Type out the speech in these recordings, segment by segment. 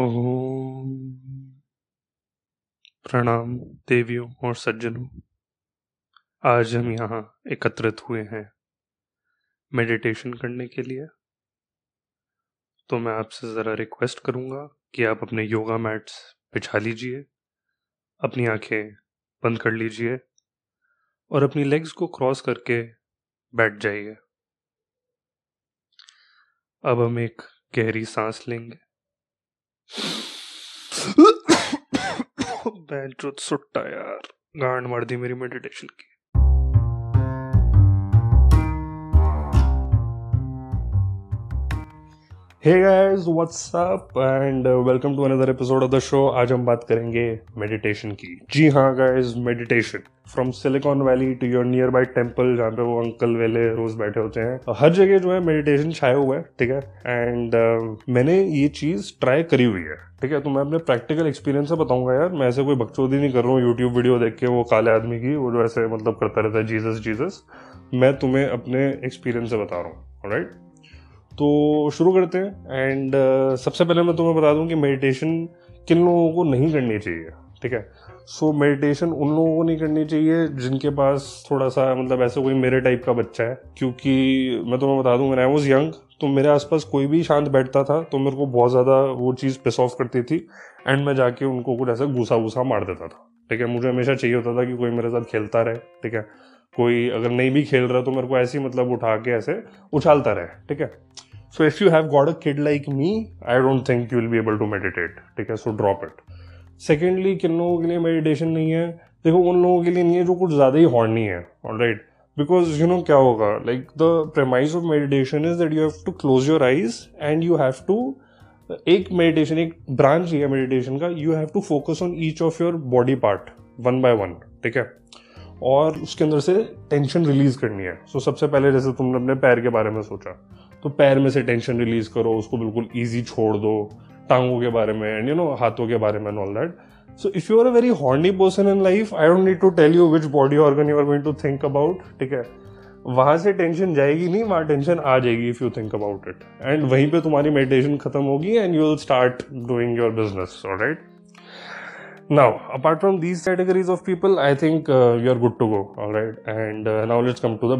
ओम। प्रणाम देवियों और सज्जनों। आज हम यहाँ एकत्रित हुए हैं मेडिटेशन करने के लिए। तो मैं आपसे ज़रा रिक्वेस्ट करूँगा कि आप अपने योगा मैट्स बिछा लीजिए, अपनी आँखें बंद कर लीजिए और अपनी लेग्स को क्रॉस करके बैठ जाइए। अब हम एक गहरी सांस लेंगे। सुट्टा यार गांड मार दी मेरी मेडिटेशन की hey guys what's up and welcome to another episode of the show आज हम बात करेंगे मेडिटेशन की। जी हाँ guys meditation from Silicon Valley to your nearby temple जहाँ पे वो अंकल वेले रोज बैठे होते हैं। हर जगह जो है मेडिटेशन छाया हुआ है ठीक है? एंड uh, मैंने ये चीज़ ट्राई करी हुई है ठीक है? तो मैं अपने प्रैक्टिकल एक्सपीरियंस से बताऊँगा यार। मैं ऐसे कोई बकचोदी नहीं कर रहा हूँ। यूट्यूब वीडियो देख के वो काले आदमी की वो जो ऐसे मतलब करता रहता है जीसस जीसस मैं तुम्हें अपने एक्सपीरियंस से बता रहा हूँ राइट तो शुरू करते हैं एंड uh, सबसे पहले मैं तुम्हें बता दूँ कि मेडिटेशन किन लोगों को नहीं करनी चाहिए ठीक है? सो so, मेडिटेशन उन लोगों को नहीं करनी चाहिए जिनके पास थोड़ा सा मतलब ऐसे कोई मेरे टाइप का बच्चा है क्योंकि मैं तुम्हें बता दूँ आई वॉज़ यंग तो मेरे आसपास कोई भी शांत बैठता था तो मेरे को बहुत ज़्यादा वो चीज़ पिस ऑफ़ करती थी एंड मैं जाके उनको कुछ ऐसा घूसा घूसा मार देता था ठीक है? मुझे हमेशा चाहिए होता था कि कोई मेरे साथ खेलता रहे ठीक है? कोई अगर नहीं भी खेल रहा तो मेरे को ऐसे ही मतलब उठा के ऐसे उछालता रहे ठीक है? So if you have got a kid like me I don't think you will be able to meditate ठीक है? सो ड्रॉप इट सेकेंडली किन लोगों के लिए मेडिटेशन नहीं है? देखो उन लोगों के लिए नहीं है जो कुछ ज़्यादा ही हॉर्नी है. All right because you know क्या होगा? Like the premise of meditation is that you have to close your eyes and you have to एक मेडिटेशन एक ब्रांच ही है मेडिटेशन का you have to focus on each of your body part one by one ठीक है? और उसके अंदर से टेंशन रिलीज़ करनी है. सो so, सबसे पहले जैसे तुमने अपने पैर के बारे में सोचा तो पैर में से टेंशन रिलीज़ करो उसको बिल्कुल ईजी छोड़ दो टांगों के बारे में एंड यू नो हाथों के बारे में all that so if you are a very horny person in life I don't need to tell you which body organ you are going to think about ठीक है? वहाँ से टेंशन जाएगी नहीं वहाँ टेंशन आ जाएगी if you think about it and वहीं पे तुम्हारी मेडिटेशन खत्म होगी and you will start doing your business right now apart from these categories of people i think uh, you are good to right and right? And uh, now let's come to the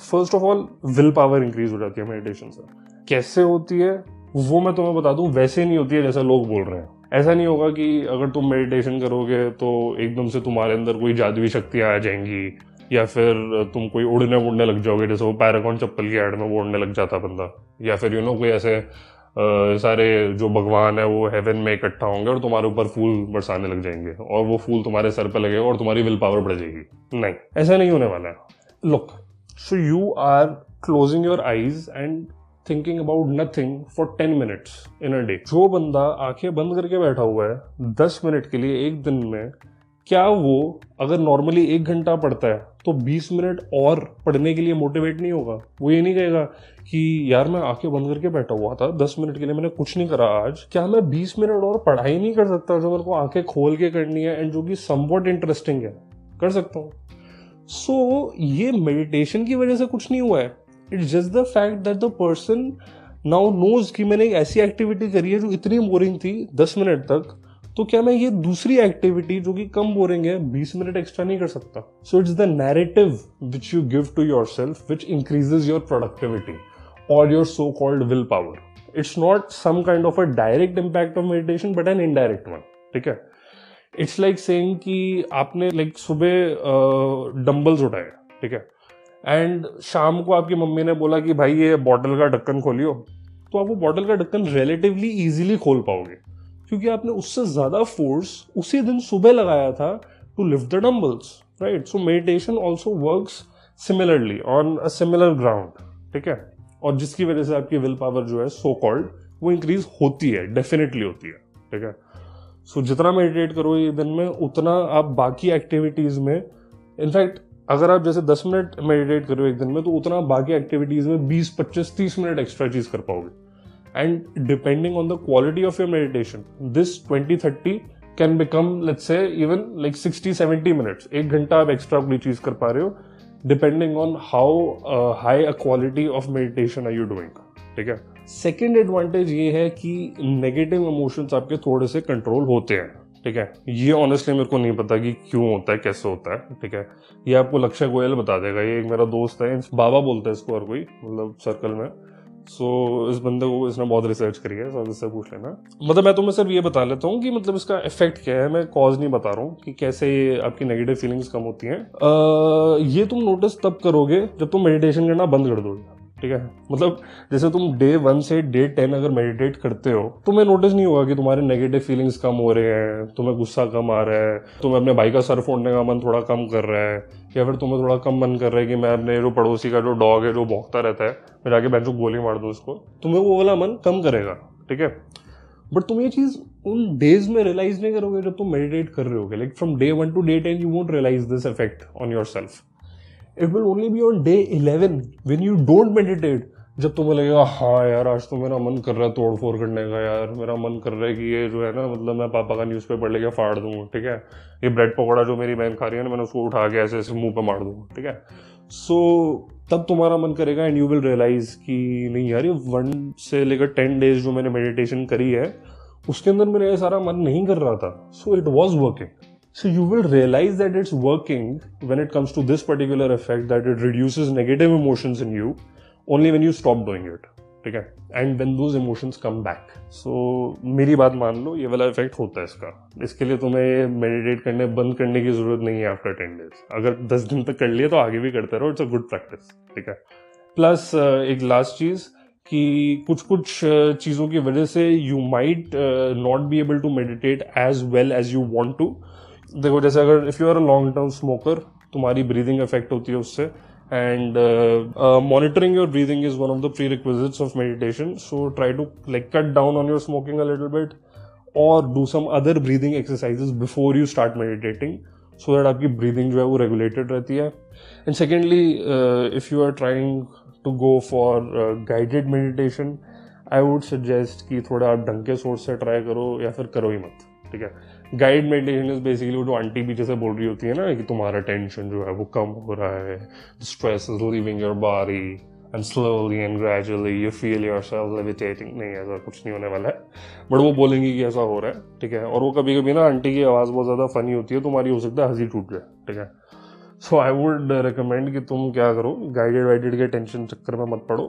benefits of all will power increase हो जाती है meditation से। कैसे होती है? वो मैं तुम्हें बता दूँ वैसे नहीं होती है जैसा लोग बोल रहे हैं। ऐसा नहीं होगा कि अगर तुम मेडिटेशन करोगे तो एकदम से तुम्हारे अंदर कोई जादुई शक्तियाँ आ जाएँगी या फिर तुम कोई उड़ने उड़ने लग जाओगे जैसे वो पैराकॉन चप्पल की एड में वो उड़ने लग जाता बंदा। या फिर यू नो कोई ऐसे आ, सारे जो भगवान है वो हेवन में इकट्ठा होंगे और तुम्हारे ऊपर फूल बरसाने लग जाएँगे और वो फूल तुम्हारे सर पे लगेगा और तुम्हारी विल पावर बढ़ जाएगी। नहीं ऐसा नहीं होने वाला है। Look so you are closing your eyes and thinking about nothing for ten minutes in a day जो बंदा आँखें बंद करके बैठा हुआ है, दस मिनट के लिए, एक दिन में, क्या वो अगर नॉर्मली एक घंटा पढ़ता है तो 20 मिनट और पढ़ने के लिए मोटिवेट नहीं होगा? वो ये नहीं कहेगा कि यार मैं आँखें बंद करके बैठा हुआ था 10 मिनट के लिए मैंने कुछ नहीं करा आज। क्या मैं 20 मिनट और पढ़ाई नहीं कर सकता जो मेरे को आँखें खोल के करनी है एंड जो कि समवॉट इंटरेस्टिंग है? कर सकता हूँ। सो so, ये मेडिटेशन की वजह से कुछ नहीं हुआ है. It's just the fact that the person now knows कि मैंने एक ऐसी एक्टिविटी करी है जो इतनी बोरिंग थी दस मिनट तक तो क्या मैं ये दूसरी एक्टिविटी जो कि कम बोरिंग है बीस मिनट एक्स्ट्रा नहीं कर सकता? So it's the narrative which you give to yourself which increases your productivity और your so called will power it's not some kind of a direct impact of meditation but an indirect one ठीक है? It's like saying कि आपने like सुबह dumbbells उठाए, ठीक है? And शाम को आपकी मम्मी ने बोला कि भाई ये बॉटल का ढक्कन खोलियो तो आप वो बॉटल का ढक्कन रिलेटिवली इजीली खोल पाओगे। क्योंकि आपने उससे ज़्यादा फोर्स उसी दिन सुबह लगाया था to lift the dumbbells right so meditation also works similarly on a similar ground ठीक है? और जिसकी वजह से आपकी विल पावर जो है सो so कॉल्ड वो इंक्रीज होती है डेफिनेटली होती है, ठीक है? सो so, जितना मेडिटेट करो करोगे दिन में उतना आप बाकी एक्टिविटीज़ में इनफैक्ट अगर आप जैसे 10 मिनट मेडिटेट करो एक दिन में तो उतना बाकी एक्टिविटीज़ में 20, 25, 30 मिनट एक्स्ट्रा चीज़ कर पाओगे। And depending on the quality of your meditation this 20, 30 can become let's say even like 60, 70 minutes एक घंटा आप एक्स्ट्रा कोई चीज़ कर पा रहे हो depending on how high a quality of meditation are you doing ठीक है? सेकेंड एडवांटेज ये है कि नेगेटिव इमोशंस आपके थोड़े से कंट्रोल होते हैं ठीक है? ये ऑनेस्टली मेरे को नहीं पता कि क्यों होता है कैसे होता है ठीक है? ये आपको लक्ष्य गोयल बता देगा। ये एक मेरा दोस्त है बाबा बोलता है इसको और कोई मतलब सर्कल में। सो so, इस बंदे को इसने बहुत रिसर्च करी है सो इससे पूछ लेना। मतलब मैं तुम्हें सिर्फ़ ये बता लेता हूँ कि मतलब इसका इफ़ेक्ट क्या है मैं कॉज नहीं बता रहा हूँ कि कैसे आपकी नेगेटिव फीलिंग्स कम होती हैं। ये तुम नोटिस तब करोगे जब तुम मेडिटेशन करना बंद कर दोगे। ठीक है? मतलब जैसे तुम डे वन से डे टेन अगर मेडिटेट करते हो, तुम्हें नोटिस नहीं होगा कि तुम्हारे नेगेटिव फीलिंग्स कम हो रहे हैं, तुम्हें गुस्सा कम आ रहा है, तुम्हें अपने भाई का सर फोड़ने का मन थोड़ा कम कर रहा है, या फिर तुम्हें थोड़ा कम मन कर रहा है कि मैं अपने जो पड़ोसी का जो डॉग है, जो भोंकता रहता है, मैं जाके बैंचो गोली मार दूँ उसको, तुम्हें वो वाला मन कम करेगा, ठीक है? बट तुम ये चीज़ उन डेज़ में रियलाइज़ नहीं करोगे जब तुम मेडिटेट कर रहे हो like from day one to day ten you won't realise this effect on yourself it will only be on day eleven when you don't meditate जब तुम्हें लगेगा हाँ यार आज तो मेरा मन कर रहा है तोड़ फोड़ करने का यार। मेरा मन कर रहा है कि ये जो है ना मतलब मैं पापा का न्यूज़ पेपर लेके फाड़ दूँ ठीक है? ये ब्रेड पकौड़ा जो मेरी बहन खा रही है ना मैंने उसको उठा के ऐसे ऐसे मुँह पे मार दूँ ठीक है? सो so, तब तुम्हारा मन करेगा एंड यू विल रियलाइज़ कि नहीं यार ये वन से लेकर टेन डेज़ जो मैंने मेडिटेशन करी है उसके अंदर मेरा ये सारा मन नहीं कर रहा था। So it was working So you will realize that it's working when it comes to this particular effect that it reduces negative emotions in you only when you stop doing it ठीक है? And when those emotions come back so मेरी बात मान लो ये वाला effect होता है इसका। इसके लिए तुम्हें मेडिटेट करने बंद करने की ज़रूरत नहीं है आफ्टर टेन डेज़ अगर दस दिन तक कर लिए तो आगे भी करते रहो इट्स अ गुड प्रैक्टिस ठीक है? प्लस uh, एक लास्ट चीज़ कि कुछ कुछ uh, चीज़ों की वजह से you might not be able to meditate as well as you want to देखो, जैसे अगर if you are a long term smoker तुम्हारी ब्रीदिंग इफ़ेक्ट होती है उससे and monitoring your breathing is one of the prerequisites of meditation so try to like cut down on your smoking a bit और do some other breathing exercises before you start meditating so that आपकी breathing जो है वो regulated रहती है. And secondly if you are trying to go for guided meditation I would suggest कि थोड़ा आप ढंग के सोर्स से ट्राई करो, या फिर करो ही मत, ठीक है? गाइड मेडिटेशन इज़ बेसिकली वो जो आंटी पीछे से बोल रही होती है ना कि तुम्हारा टेंशन जो है वो कम हो रहा है। Stress is leaving your body and slowly and gradually you feel yourself levitating नहीं, ऐसा कुछ नहीं होने वाला है। बट वो बोलेंगी कि ऐसा हो रहा है, ठीक है? और वो कभी कभी ना आंटी की आवाज़ बहुत ज़्यादा फनी होती है, तुम्हारी हो सकता है हँसी टूट जाए, ठीक है? सो आई वुड रिकमेंड कि तुम क्या करो गाइडेड वाइडेड के टेंशन चक्कर में मत पड़ो।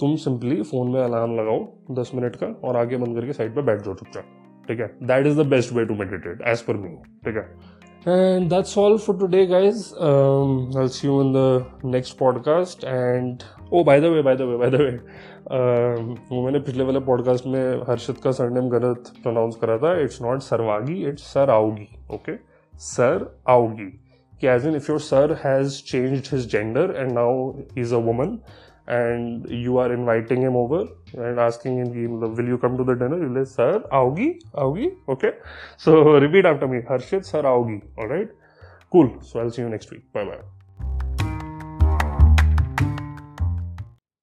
तुम सिंपली फ़ोन में अलार्म लगाओ दस मिनट का और आगे बंद करके साइड पर बैठ जाओ चुपचाप। ठीक है? That is the best way to meditate as per me ठीक है? And that's all for today guys I see you in the next podcast and oh by the way by the way by the way वो मैंने पिछले वाले podcast में हर्षित का surname गलत pronounce करा था. It's not Sarvagi it's sir आओगी ओके सर आओगी कि as in if your sir has changed his gender and now is a woman and you are inviting him over and asking him, will you come to the dinner? you'll say, sir, augi, augi, okay. So repeat after me, Harshit, sir, augi, alright? Cool. So I'll see you next week. Bye bye.